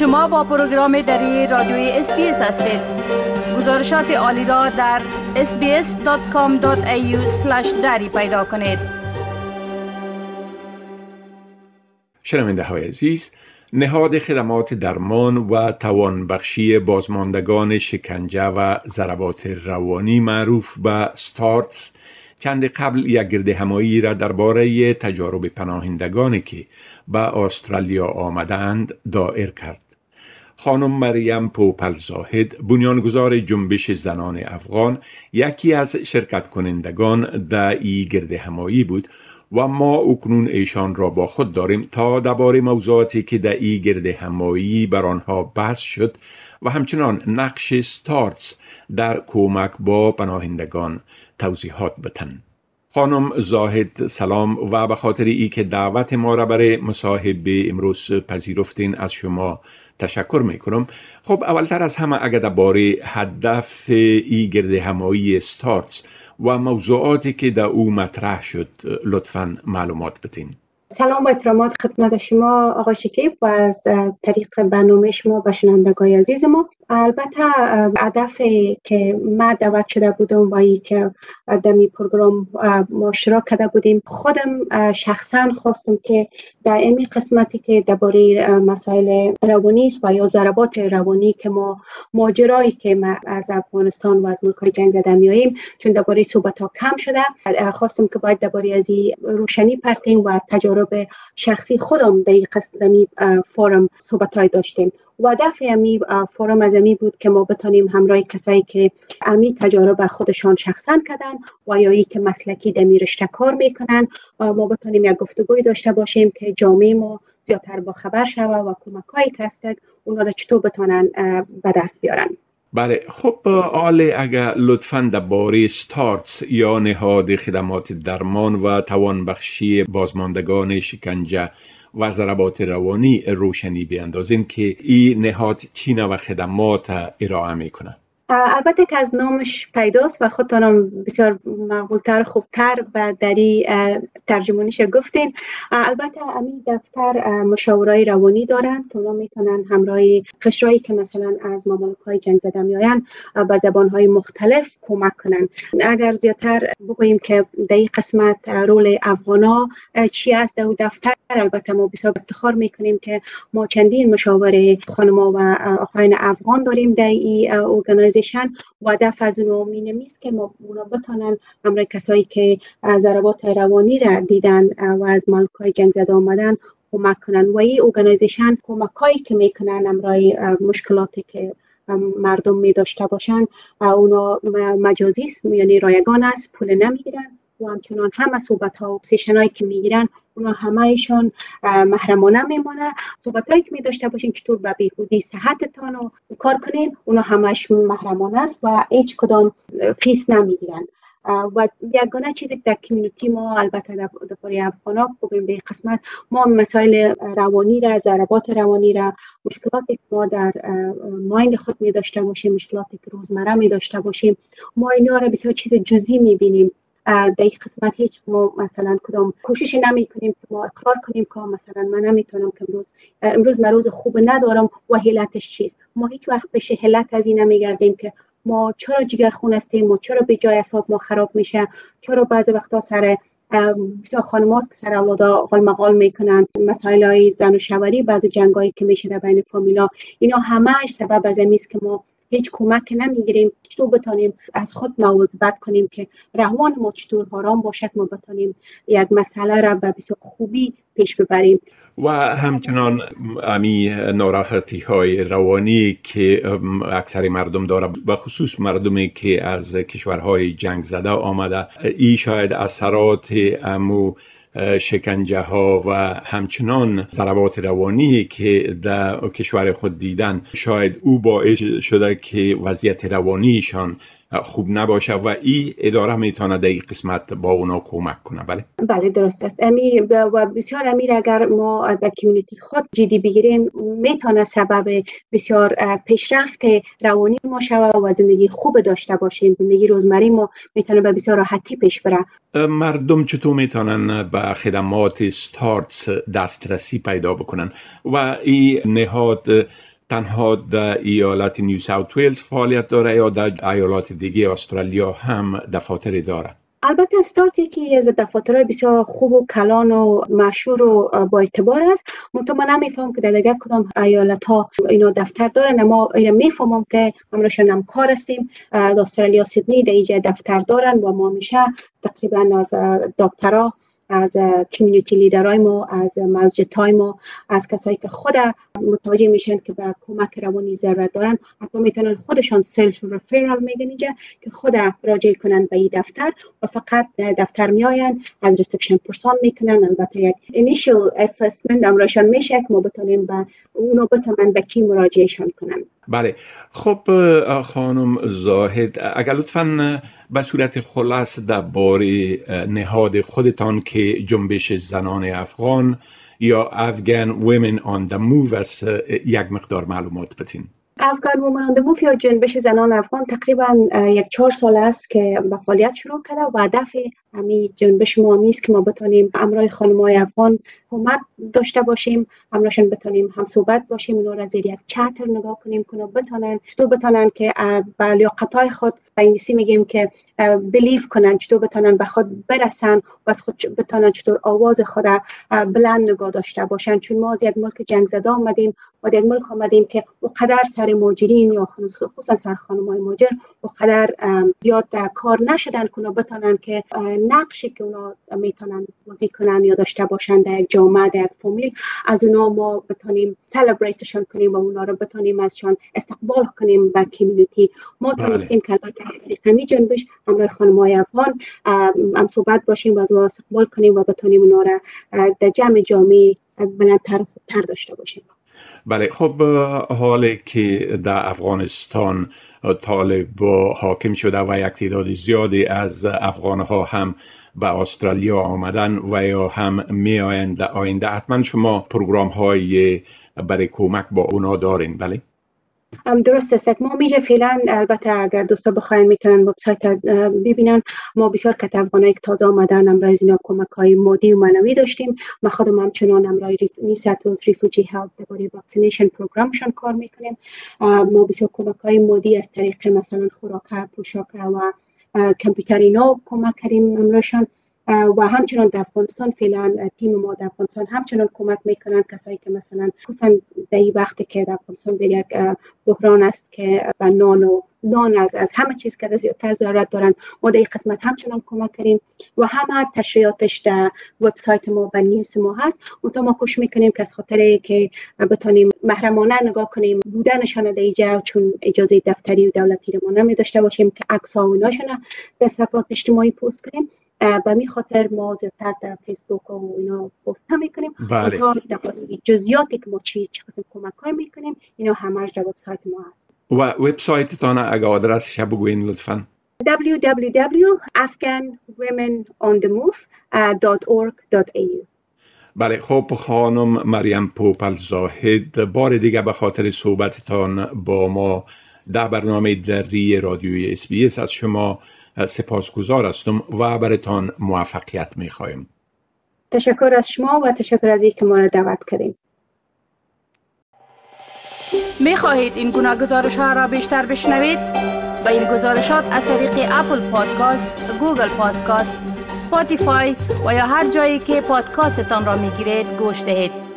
شما با پروگرام دری رادیوی SBS هستید گزارشات عالی را در sbs.com.au دری پیدا کنید شنونده های عزیز نهاد خدمات درمان و توانبخشی بازماندگان شکنجه و ضربات روانی معروف به STARTTS چند قبل یک گرد همایی را درباره تجارب پناهندگانی که به استرالیا آمدند دائر کرد. خانم مریم پوپل زاهد بنیانگذار جنبش زنان افغان یکی از شرکت کنندگان در ای گرد همایی بود و ما اکنون ایشان را با خود داریم تا درباره موضوعاتی که در ای گرد همایی بر آنها بحث شد و همچنان نقش ستارتس در کمک با پناهندگان توضیحات بتن. خانم زاهد سلام و به خاطر ای که دعوت ما را برای مصاحبه امروز پذیرفتین از شما تشکر می کنم خب اولتر از همه اگر درباره هدف ای گرد همایی ستارتس و موضوعاتی که در او مطرح شد لطفا معلومات بتین سلام و احترامات خدمت شما آقای شکیب و از طریق برنامه شما و شنوندگان عزیز ما. البته هدف که ما دعوت شده بودم و که در می پروگرام ما شراک کرده بودیم خودم شخصا خواستم که در امی قسمتی که درباره مسائل روانی است و یا ضربات روانی که ما ماجرایی که ما از افغانستان و از ملک جنگ زده میاییم چون درباره صحبت ها کم شده خواستم که باید درباره از روشنی پرتیم و تجارب شخصی خودم در این فورم صحبت های داشتیم. و دفع امی فورم از امی بود که ما بتانیم همراه کسایی که امی تجارب خودشان شخصا کردن و یا ای که مسلکی دمی رشته کار می‌کنن ما بتانیم یک گفتگوی داشته باشیم که جامعه ما زیادتر با خبر شوه و کمک هایی که اونا را چطور بتانن به دست بیارن. بله خب آله اگر لطفا درباره ستارتس یا نهاد خدمات درمان و توانبخشی بازماندگان شکنجه و ضربات روانی روشنی بیاندازین که این نهاد چی و خدمات ارائه می‌کنه البته که از نامش پیداست و خودتانم بسیار مقبولتر خوبتر و دری ترجمانیش گفتین. البته امی دفتر مشاورای روانی دارن که اونا می‌تونن همراه قشرایی که مثلا از ممالک های جنگ زده میاین با زبان های مختلف کمک کنن. اگر زیادتر بگوییم که در قسمت رول افغانا چی است در دفتر؟ البته ما بسیار افتخار می‌کنیم که ما چندین مشاور خانما و آقایان افغان داریم در این organization و هدف از اونا همینیست که ما اونا بتانن همراه کسایی که ضربات روانی را دیدن و از ملکای جنگ زده آمدن کمک کنن. و این organization کمک هایی که می‌کنن همراه مشکلاتی که مردم می داشته باشن اونا مجانی یعنی رایگان است پول نمی‌گیرن. و همچنان همه صحبت ها و session هایی که می‌گیرن اونا همه ایشان محرمانه میمانه صحبت هایی که می داشته باشین چطور به بیهودی صحتتان رو کار کنین اونا همش محرمانه است و هیچ کدام فیس نمی‌گیرن. و یگانه چیزی که در کمیونیتی ما البته در پاره افغانا بگیم به قسمت ما مسائل روانی را ضربات روانی را مشکلاتی که ما در مایند خود می داشته باشیم مشکلاتی که روزمره می داشته باشیم ما اینا را بسیار چیز جزئی می بینیم در این قسمت هیچ ما مثلا کدام کوشش نمی کنیم که ما اقرار کنیم که مثلا من نمی‌تونم که امروز امروز من روز خوب ندارم و حیلتش چیست. ما هیچ وقت به حیلت از این نمیگردیم که ما چرا جگر خون هستیم ما چرا به جای اصاب ما خراب میشه چرا بعضی وقتا سر بسیار خانم که سر اولادا غال مقال می‌کنن مسائل های زن و شوری بعضی جنگایی که میشه در بین فامیلا اینا همهش سبب از است که ما هیچ کمک نمی‌گیریم. چطور بتانیم از خود مواظبت کنیم که روان ما چطور آرام باشد ما بتانیم یک مسئله را به بسیار خوبی پیش ببریم. و همچنان امی ناراحتی های روانی که اکثر مردم داره و خصوص مردمی که از کشورهای جنگ زده آمده ای شاید اثرات امو شکنجه ها و همچنان ضربات روانی که در کشور خود دیدن شاید او باعث شده که وضعیت روانیشان خوب نباشه و این اداره می‌تونه در این قسمت با اونا کمک کنه. بله. بله درست است. امی و بسیار امیر اگر ما در کمیونیتی خود جدی بگیریم می‌تونه سبب بسیار پیشرفت روانی ما شود و زندگی خوب داشته باشیم. زندگی روزمری ما می‌تونه به بسیار راحتی پیش بره. مردم چطور می‌تونن به خدمات ستارتس دسترسی پیدا بکنن و این نهاد تنها در ایالت نیو ساوت ویلز فعالیت داره یا در ایالات دیگه استرالیا هم دفاتری داره البته استارت یکی از دفاتر بسیار خوب و کلان و مشهور و با اعتبار است. منتها من نمیفهم که در دیگه کدام ایالت ها اینا دفتر دارن اما اینا می‌فهمم که همراهشان هم کار هستیم. استرالیا سیدنی اینجا دفتر دارن و ما میشه تقریبا از دکترها از کمیونیتی لیدرای ما از مسجد های ما از کسایی که خود متوجه میشن که به کمک روانی ضرورت دارن. حتی می‌تونن خودشان self referral میگن اینجا که خود راجع کنن به این دفتر و فقط دفتر میاین از reception پرسان می‌کنن. البته یک اینیشل اسسمنت امرشان میشه که ما بتونیم به اونو بتونن به کی مراجعهشان کنن. بله. خب خانم زاهد اگر لطفا به صورت خلاص در بار نهاد خودتان که جنبش زنان افغان یا افغان ویمن آن د موو از یک مقدار معلومات بتین افغان وومن آن یا جنبش زنان افغان تقریبا یک چهار سال است که به فعالیت شروع کرده و هدف همی جنبش ما نیست که ما بتونیم امرای خانمای افغان کمک داشته باشیم امراشون بتونیم هم صحبت باشیم اونا را زیر یک چتر نگاه کنیم که بتونن چطور بتونن که به لیاقتای خود به انگلیسی میگیم که بلیف کنن چطور بتونن به خود برسن و از خود بتونن چطور آواز خود بلند نگاه داشته باشن. چون ما از یک ملک جنگ زده آمدیم و یک ملک آمدیم که قدر سر ماجرین یا خصوصا سر خانمای ماجر قدر زیاد کار نشدن که بتونن که نقشی که اونا می‌تونن بازی کنن یا داشته باشن در یک جامعه در یک فامیل از اونا ما بتونیم سلبریتشون کنیم و اونا رو بتونیم ازشان استقبال کنیم به کمیونیتی ما بله. تونستیم که البته همین جنبش همراه خانمای افغان هم صحبت باشیم و از استقبال کنیم و بتونیم اونا رو در جمع جامعه بلندتر و خوبتر داشته باشیم بله خب حالی که در افغانستان طالب حاکم شده و یک تعداد زیادی از افغان ها هم به استرالیا آمدن و یا هم می آیند آینده. حتما شما پروگرام های برای کمک با اونا دارین. بله. درست است. ما میجه فعلا البته اگر دوستا بخواین می‌تونن وبسایت ببینن ما بسیار کت افغانایی که تازه آمدن امرای از اینا کمک های مادی و معنوی داشتیم. ما خودم همچنان امرای NSW Refugee Health درباره vaccination program شان کار می‌کنیم. ما بسیار کمک های مادی از طریق مثلا خوراک پوشاک و کامپیوتر اینا کمک کردیم امرایشان و همچنان در افغانستان فعلا تیم ما در افغانستان همچنان کمک می‌کنن کسایی که مثلا خصوصا در این وقت که در افغانستان در یک بحران است که به نان و نان از, از همه چیز که زیادتر ضرورت دارن ما در این قسمت همچنان کمک کردیم و همه تشریعاتش در وبسایت ما و نیوز ما هست. اون ما خوش می‌کنیم که از خاطر که بتانیم محرمانه نگاه کنیم بودنشان در اینجا چون اجازه دفتری و دولتی ما نمی داشته باشیم که عکس ها و به صفحات اجتماعی پست کنیم. به می خاطر ما زیادتر در فیسبوک و اینا پست هم می‌کنیم. بله. جزیاتی که ما چی چه قسم کمک های می‌کنیم. اینا همش در وبسایت ما هست. و وبسایتتان اگه آدرسش بگوین لطفا. www.afghanwomenonthemove.org.au بله. خب خانم مریم پوپل زاهد بار دیگه به خاطر صحبتتان با ما. در برنامه دری رادیوی اس از شما سپاسگزار هستم و برتان موفقیت می خواهیم تشکر از شما و تشکر از اینکه ما را دعوت کردین می خواهید این گونه گزارش ها را بیشتر بشنوید؟ به این گزارشات از طریق Apple Podcast، Google Podcast، Spotify و یا هر جایی که پادکاستتان را می گیرید گوش دهید.